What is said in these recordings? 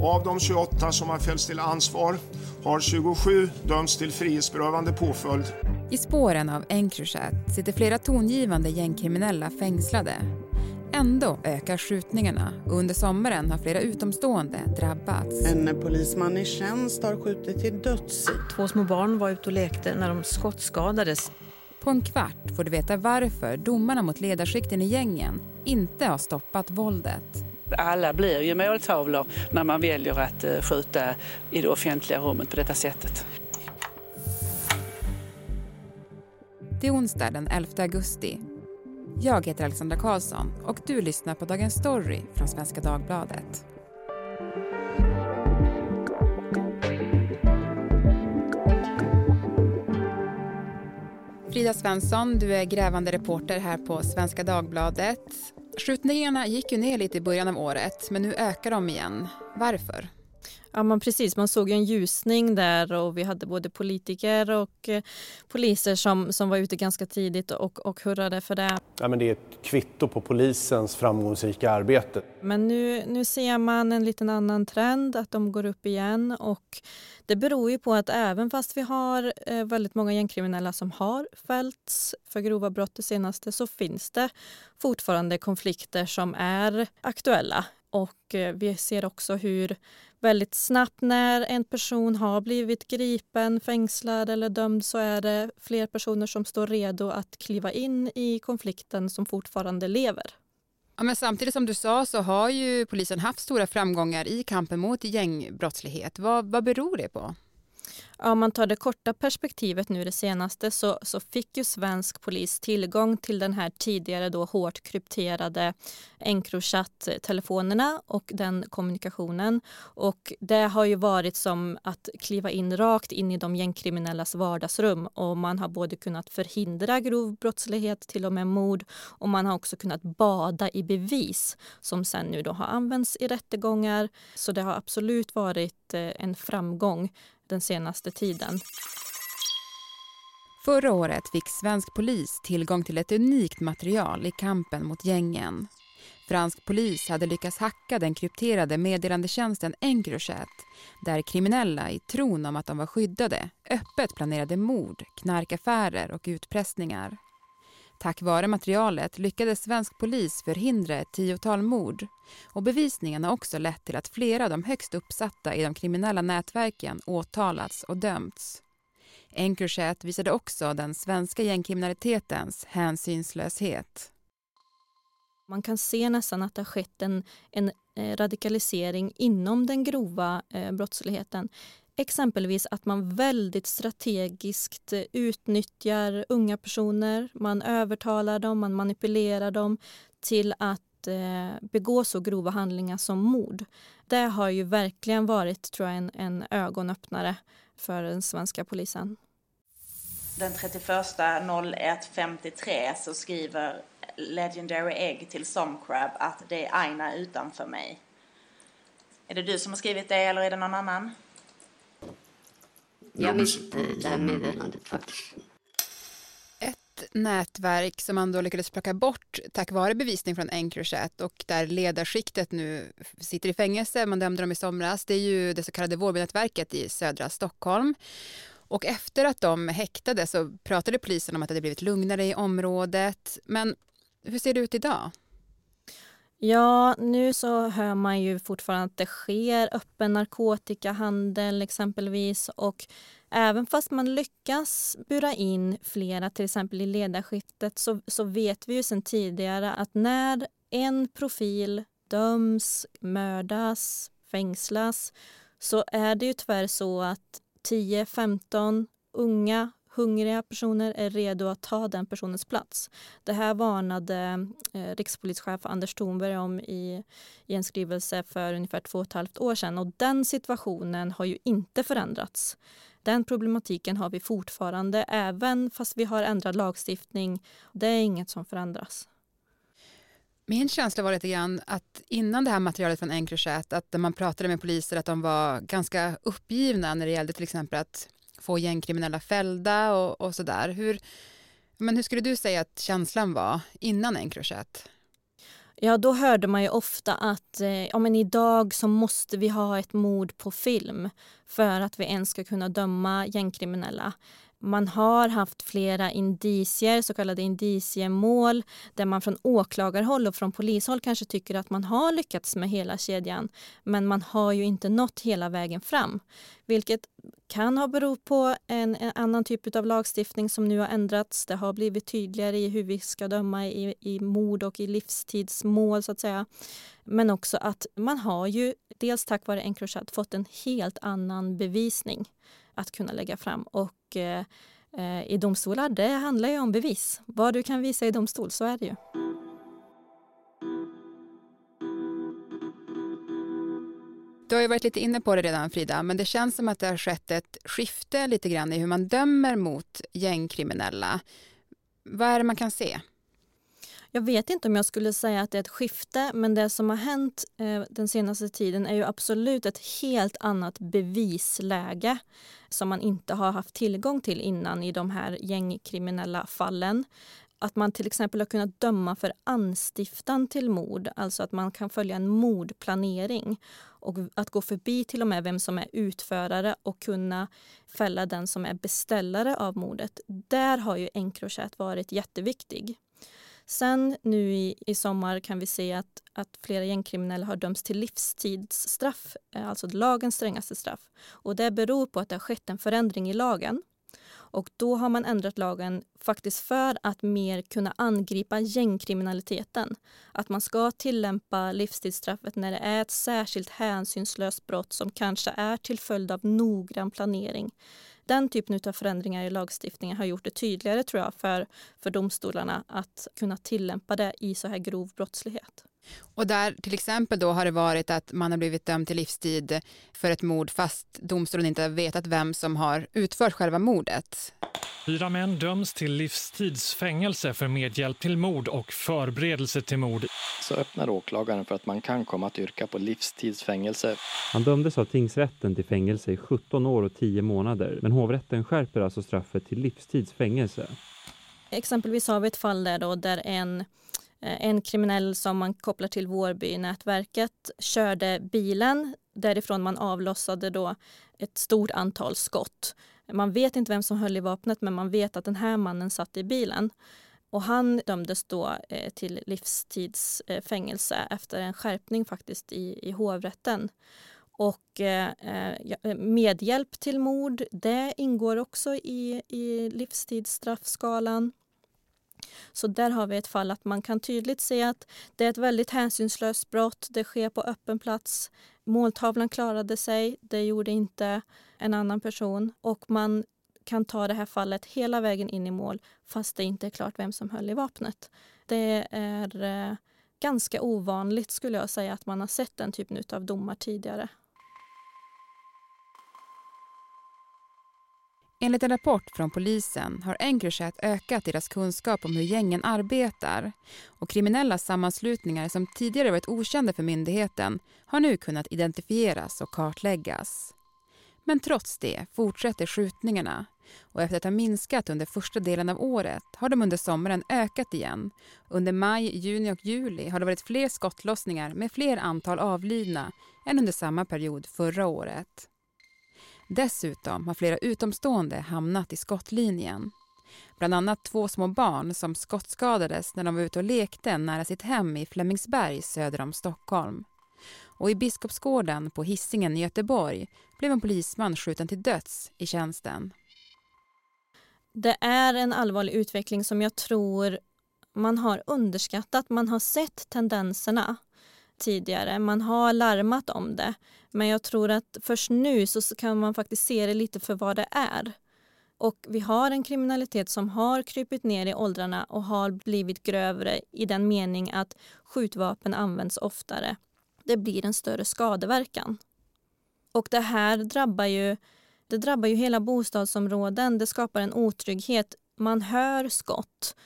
Av de 28 som har fällts till ansvar har 27 dömts till frihetsberövande påföljd. I spåren av Encrochat sitter flera tongivande gängkriminella fängslade. Ändå ökar skjutningarna och under sommaren har flera utomstående drabbats. En polisman i tjänst har skjutit till döds. Två små barn var ute och lekte när de skottskadades. På en kvart får du veta varför domarna mot ledarskikten i gängen inte har stoppat våldet. Alla blir ju måltavlor när man väljer att eh, skjuta i det offentliga rummet på detta sättet. Det är onsdag den 11 augusti. Jag heter Alexandra Karlsson och du lyssnar på Dagens Story från Svenska Dagbladet. Frida Svensson, du är grävande reporter här på Svenska Dagbladet. Skjutningarna gick ju ner lite i början av året, men nu ökar de igen. Varför? Ja, men precis. Man såg en ljusning där och vi hade både politiker och eh, poliser som, som var ute ganska tidigt och, och hurrade för det. Ja, men det är ett kvitto på polisens framgångsrika arbete. Men nu, nu ser man en liten annan trend, att de går upp igen. och Det beror ju på att även fast vi har eh, väldigt många gängkriminella som har fällts för grova brott det senaste så finns det fortfarande konflikter som är aktuella. Och eh, vi ser också hur väldigt snabbt när en person har blivit gripen, fängslad eller dömd så är det fler personer som står redo att kliva in i konflikten som fortfarande lever. Ja, men samtidigt som du sa så har ju polisen haft stora framgångar i kampen mot gängbrottslighet. Vad, vad beror det på? Om man tar det korta perspektivet nu det senaste så, så fick ju svensk polis tillgång till den här tidigare då hårt krypterade Encrochat-telefonerna och den kommunikationen. Och det har ju varit som att kliva in rakt in i de gängkriminellas vardagsrum och man har både kunnat förhindra grov brottslighet, till och med mord och man har också kunnat bada i bevis som sen nu då har använts i rättegångar. Så det har absolut varit eh, en framgång den senaste tiden. Förra året fick svensk polis tillgång till ett unikt material i kampen mot gängen. Fransk polis hade lyckats hacka den krypterade meddelandetjänsten Encrochat där kriminella i tron om att de var skyddade öppet planerade mord, knarkaffärer och utpressningar. Tack vare materialet lyckades svensk polis förhindra ett tiotal mord och bevisningen har också lett till att flera av de högst uppsatta i de kriminella nätverken åtalats och dömts. Encrochat visade också den svenska gängkriminalitetens hänsynslöshet. Man kan se nästan att det har skett en, en eh, radikalisering inom den grova eh, brottsligheten. Exempelvis att man väldigt strategiskt eh, utnyttjar unga personer. Man övertalar dem, man manipulerar dem till att eh, begå så grova handlingar som mord. Det har ju verkligen varit tror jag, en, en ögonöppnare för den svenska polisen. Den 31 01.53 så skriver Legendary Egg till Somcrab att det är Aina utanför mig. Är det du som har skrivit det eller är det någon annan? Jag missade det här meddelandet faktiskt. Ett nätverk som man då lyckades plocka bort tack vare bevisning från Encrochat och där ledarskiktet nu sitter i fängelse, man dömde dem i somras, det är ju det så kallade Vårbynätverket i södra Stockholm. Och efter att de häktade så pratade polisen om att det hade blivit lugnare i området. Men hur ser det ut idag? Ja, nu så hör man ju fortfarande att det sker öppen narkotikahandel exempelvis och även fast man lyckas bura in flera, till exempel i ledarskiftet så, så vet vi ju sedan tidigare att när en profil döms, mördas, fängslas så är det ju tyvärr så att 10-15 unga hungriga personer är redo att ta den personens plats. Det här varnade eh, rikspolischef Anders Thornberg om i, i en skrivelse för ungefär två och ett halvt år sedan och den situationen har ju inte förändrats. Den problematiken har vi fortfarande även fast vi har ändrad lagstiftning. Det är inget som förändras. Min känsla var lite grann att innan det här materialet från Encrochat, att när man pratade med poliser att de var ganska uppgivna när det gällde till exempel att få gängkriminella fällda och, och sådär. Hur, men hur skulle du säga att känslan var innan Encrochat? Ja, då hörde man ju ofta att eh, ja, men idag så måste vi ha ett mord på film för att vi ens ska kunna döma gängkriminella. Man har haft flera indicier, så kallade indiciemål där man från åklagarhåll och från polishåll kanske tycker att man har lyckats med hela kedjan men man har ju inte nått hela vägen fram. Vilket kan ha berott på en, en annan typ av lagstiftning som nu har ändrats. Det har blivit tydligare i hur vi ska döma i, i mord och i livstidsmål så att säga. Men också att man har ju dels tack vare Encrochat fått en helt annan bevisning att kunna lägga fram. Och och eh, i domstolar, det handlar ju om bevis. Vad du kan visa i domstol, så är det ju. Du har ju varit lite inne på det redan Frida, men det känns som att det har skett ett skifte lite grann i hur man dömer mot gängkriminella. Vad är det man kan se? Jag vet inte om jag skulle säga att det är ett skifte men det som har hänt eh, den senaste tiden är ju absolut ett helt annat bevisläge som man inte har haft tillgång till innan i de här gängkriminella fallen. Att man till exempel har kunnat döma för anstiftan till mord, alltså att man kan följa en mordplanering och att gå förbi till och med vem som är utförare och kunna fälla den som är beställare av mordet. Där har ju Encrochat varit jätteviktig. Sen nu i, i sommar kan vi se att, att flera gängkriminella har dömts till livstidsstraff, eh, alltså lagens strängaste straff. Och det beror på att det har skett en förändring i lagen. Och då har man ändrat lagen faktiskt för att mer kunna angripa gängkriminaliteten. Att man ska tillämpa livstidsstraffet när det är ett särskilt hänsynslöst brott som kanske är till följd av noggrann planering den typen av förändringar i lagstiftningen har gjort det tydligare tror jag för, för domstolarna att kunna tillämpa det i så här grov brottslighet. Och där till exempel då har det varit att man har blivit dömd till livstid för ett mord fast domstolen inte har vetat vem som har utfört själva mordet. Fyra män döms till livstidsfängelse för medhjälp till mord och förberedelse till mord. Så öppnar åklagaren för att man kan komma att yrka på livstidsfängelse. Han dömdes av tingsrätten till fängelse i 17 år och 10 månader, men hovrätten skärper alltså straffet till livstidsfängelse. Exempelvis har vi ett fall där, då, där en Eh, en kriminell som man kopplar till Vårbynätverket körde bilen därifrån man avlossade då ett stort antal skott. Man vet inte vem som höll i vapnet men man vet att den här mannen satt i bilen. Och han dömdes då eh, till livstidsfängelse efter en skärpning faktiskt i, i hovrätten. Och eh, eh medhjälp till mord, det ingår också i, i livstidsstraffskalan. Så där har vi ett fall att man kan tydligt se att det är ett väldigt hänsynslöst brott. Det sker på öppen plats. Måltavlan klarade sig, det gjorde inte en annan person. Och man kan ta det här fallet hela vägen in i mål fast det inte är klart vem som höll i vapnet. Det är eh, ganska ovanligt skulle jag säga att man har sett den typen av domar tidigare. Enligt en rapport från polisen har Encrochat ökat deras kunskap om hur gängen arbetar och kriminella sammanslutningar som tidigare varit okända för myndigheten har nu kunnat identifieras och kartläggas. Men trots det fortsätter skjutningarna och efter att ha minskat under första delen av året har de under sommaren ökat igen. Under maj, juni och juli har det varit fler skottlossningar med fler antal avlidna än under samma period förra året. Dessutom har flera utomstående hamnat i skottlinjen. Bland annat två små barn som skottskadades när de var ute och lekte nära sitt hem i Flemingsberg söder om Stockholm. Och i Biskopsgården på Hisingen i Göteborg blev en polisman skjuten till döds i tjänsten. Det är en allvarlig utveckling som jag tror man har underskattat. Man har sett tendenserna tidigare. Man har larmat om det. Men jag tror att först nu så kan man faktiskt se det lite för vad det är. Och vi har en kriminalitet som har krypit ner i åldrarna och har blivit grövre i den mening att skjutvapen används oftare. Det blir en större skadeverkan. Och det här drabbar ju, det drabbar ju hela bostadsområden. Det skapar en otrygghet. Man hör skott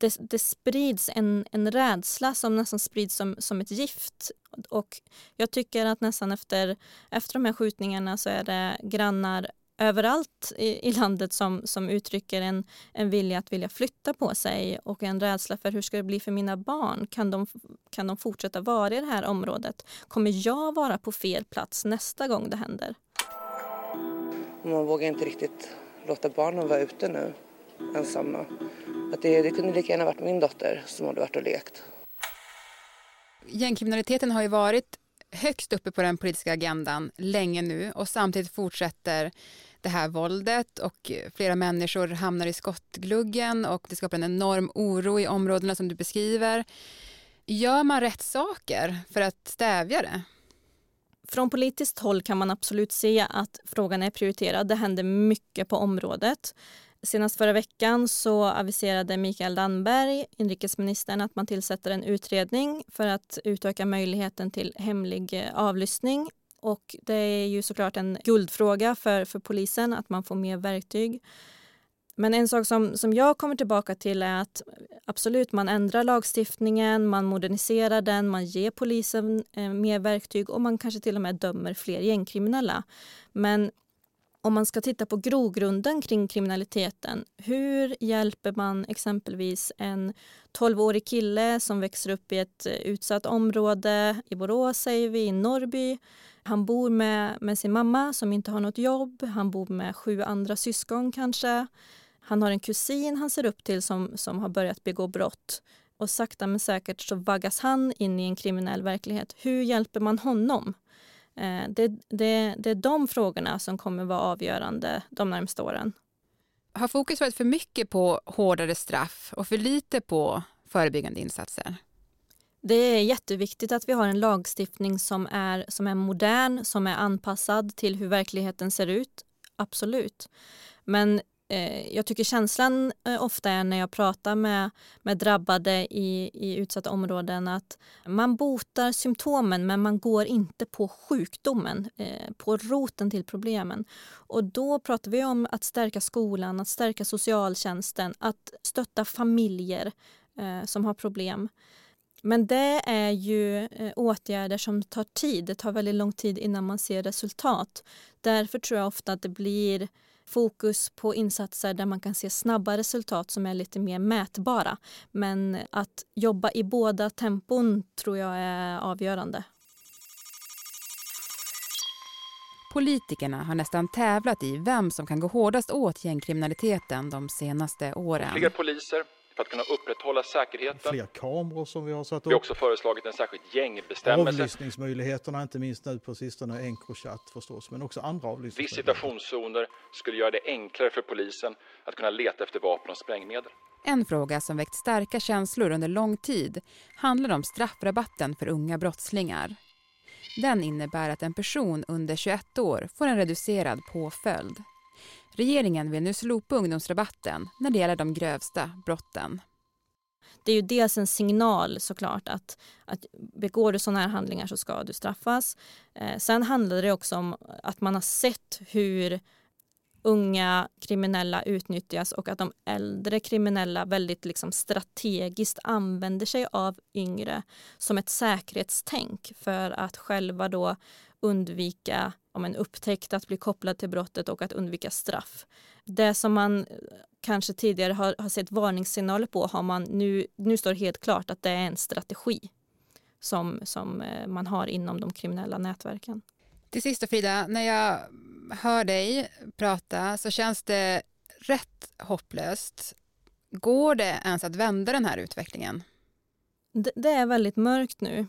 det, det sprids en, en rädsla som nästan sprids som, som ett gift. Och jag tycker att nästan efter, efter de här skjutningarna så är det grannar överallt i, i, landet som, som uttrycker en, en vilja att vilja flytta på sig och en rädsla för hur ska det bli för mina barn? Kan de, kan de fortsätta vara i det här området? Kommer jag vara på fel plats nästa gång det händer? Man vågar inte riktigt låta barnen vara ute nu ensamma. Att det, det kunde lika gärna varit min dotter som hade varit och lekt. Gängkriminaliteten har ju varit högst uppe på den politiska agendan länge nu och samtidigt fortsätter det här våldet och flera människor hamnar i skottgluggen och det skapar en enorm oro i områdena som du beskriver. Gör man rätt saker för att stävja det? Från politiskt håll kan man absolut se att frågan är prioriterad. Det händer mycket på området. Senast förra veckan så aviserade Mikael Damberg, inrikesministern, att man tillsätter en utredning för att utöka möjligheten till hemlig eh, avlyssning. Och det är ju såklart en guldfråga för, för polisen att man får mer verktyg. Men en sak som, som jag kommer tillbaka till är att absolut, man ändrar lagstiftningen, man moderniserar den, man ger polisen eh, mer verktyg och man kanske till och med dömer fler gängkriminella. Men om man ska titta på grogrunden kring kriminaliteten, hur hjälper man exempelvis en 12-årig kille som växer upp i ett eh, utsatt område i Borås, säger vi, i Norrby. Han bor med, med sin mamma som inte har något jobb. Han bor med sju andra syskon kanske. Han har en kusin han ser upp till som, som har börjat begå brott. Och sakta men säkert så vaggas han in i en kriminell verklighet. Hur hjälper man honom? Eh, det, det, det är de frågorna som kommer vara avgörande de närmaste åren. Har fokus varit för mycket på hårdare straff och för lite på förebyggande insatser? Det är jätteviktigt att vi har en lagstiftning som är, som är modern, som är anpassad till hur verkligheten ser ut. Absolut. Men Eh, jag tycker känslan eh, ofta är när jag pratar med, med drabbade i, i utsatta områden att man botar symptomen men man går inte på sjukdomen, eh, på roten till problemen. Och då pratar vi om att stärka skolan, att stärka socialtjänsten, att stötta familjer som har problem. Men det är ju åtgärder som tar tid. Det tar väldigt lång tid innan man ser resultat. Därför tror jag ofta att det blir fokus på insatser där man kan se snabba resultat som är lite mer mätbara. Men att jobba i båda tempon tror jag är avgörande. Politikerna har nästan tävlat i vem som kan gå hårdast åt gängkriminaliteten de senaste åren. Fler poliser, för att kunna upprätthålla säkerheten. Fler kameror som vi har satt upp. Vi har också föreslagit en särskild gängbestämmelse. Avlyssningsmöjligheterna, inte minst nu på sistone Encrochat förstås, men också andra avlyssningsmöjligheter. Visitationszoner skulle göra det enklare för polisen att kunna leta efter vapen och sprängmedel. En fråga som väckt starka känslor under lång tid handlar om straffrabatten för unga brottslingar. Den innebär att en person under 21 år får en reducerad påföljd. Regeringen vill nu slopa ungdomsrabatten när det gäller de grövsta brotten. Det är ju dels en signal såklart att, att begår du sådana här handlingar så ska du straffas. Eh, sen handlar det också om att man har sett hur unga kriminella utnyttjas och att de äldre kriminella väldigt liksom strategiskt använder sig av yngre som ett säkerhetstänk för att själva då undvika om en upptäckt att bli kopplad till brottet och att undvika straff. Det som man kanske tidigare har, har sett varningssignaler på har man nu, nu står helt klart att det är en strategi som, som eh, man har inom de kriminella nätverken. Till sist Frida, när jag hör dig prata så känns det rätt hopplöst. Går det ens att vända den här utvecklingen? Det, det är väldigt mörkt nu.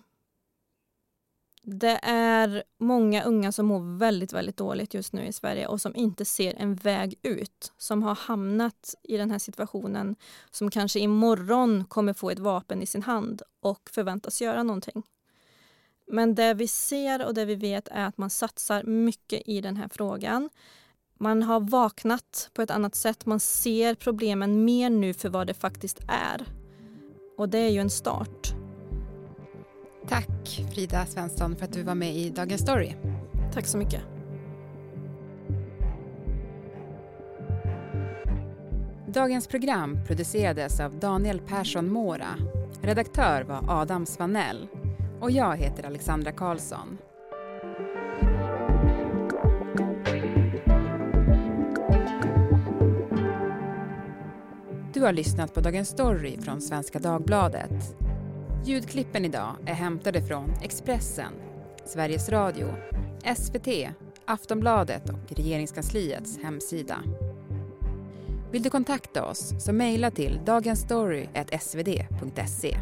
Det är många unga som mår väldigt, väldigt dåligt just nu i Sverige och som inte ser en väg ut. Som har hamnat i den här situationen, som kanske imorgon kommer få ett vapen i sin hand och förväntas göra någonting. Men det vi ser och det vi vet är att man satsar mycket i den här frågan. Man har vaknat på ett annat sätt. Man ser problemen mer nu för vad det faktiskt är. Och det är ju en start. Tack Frida Svensson för att du var med i Dagens Story. Tack så mycket. Dagens program producerades av Daniel Persson Mora. Redaktör var Adam Svanell. Och jag heter Alexandra Karlsson. Du har lyssnat på Dagens Story från Svenska Dagbladet Ljudklippen idag är hämtade från Expressen, Sveriges Radio, SVT, Aftonbladet och Regeringskansliets hemsida. Vill du kontakta oss så mejla till dagensstory.svd.se.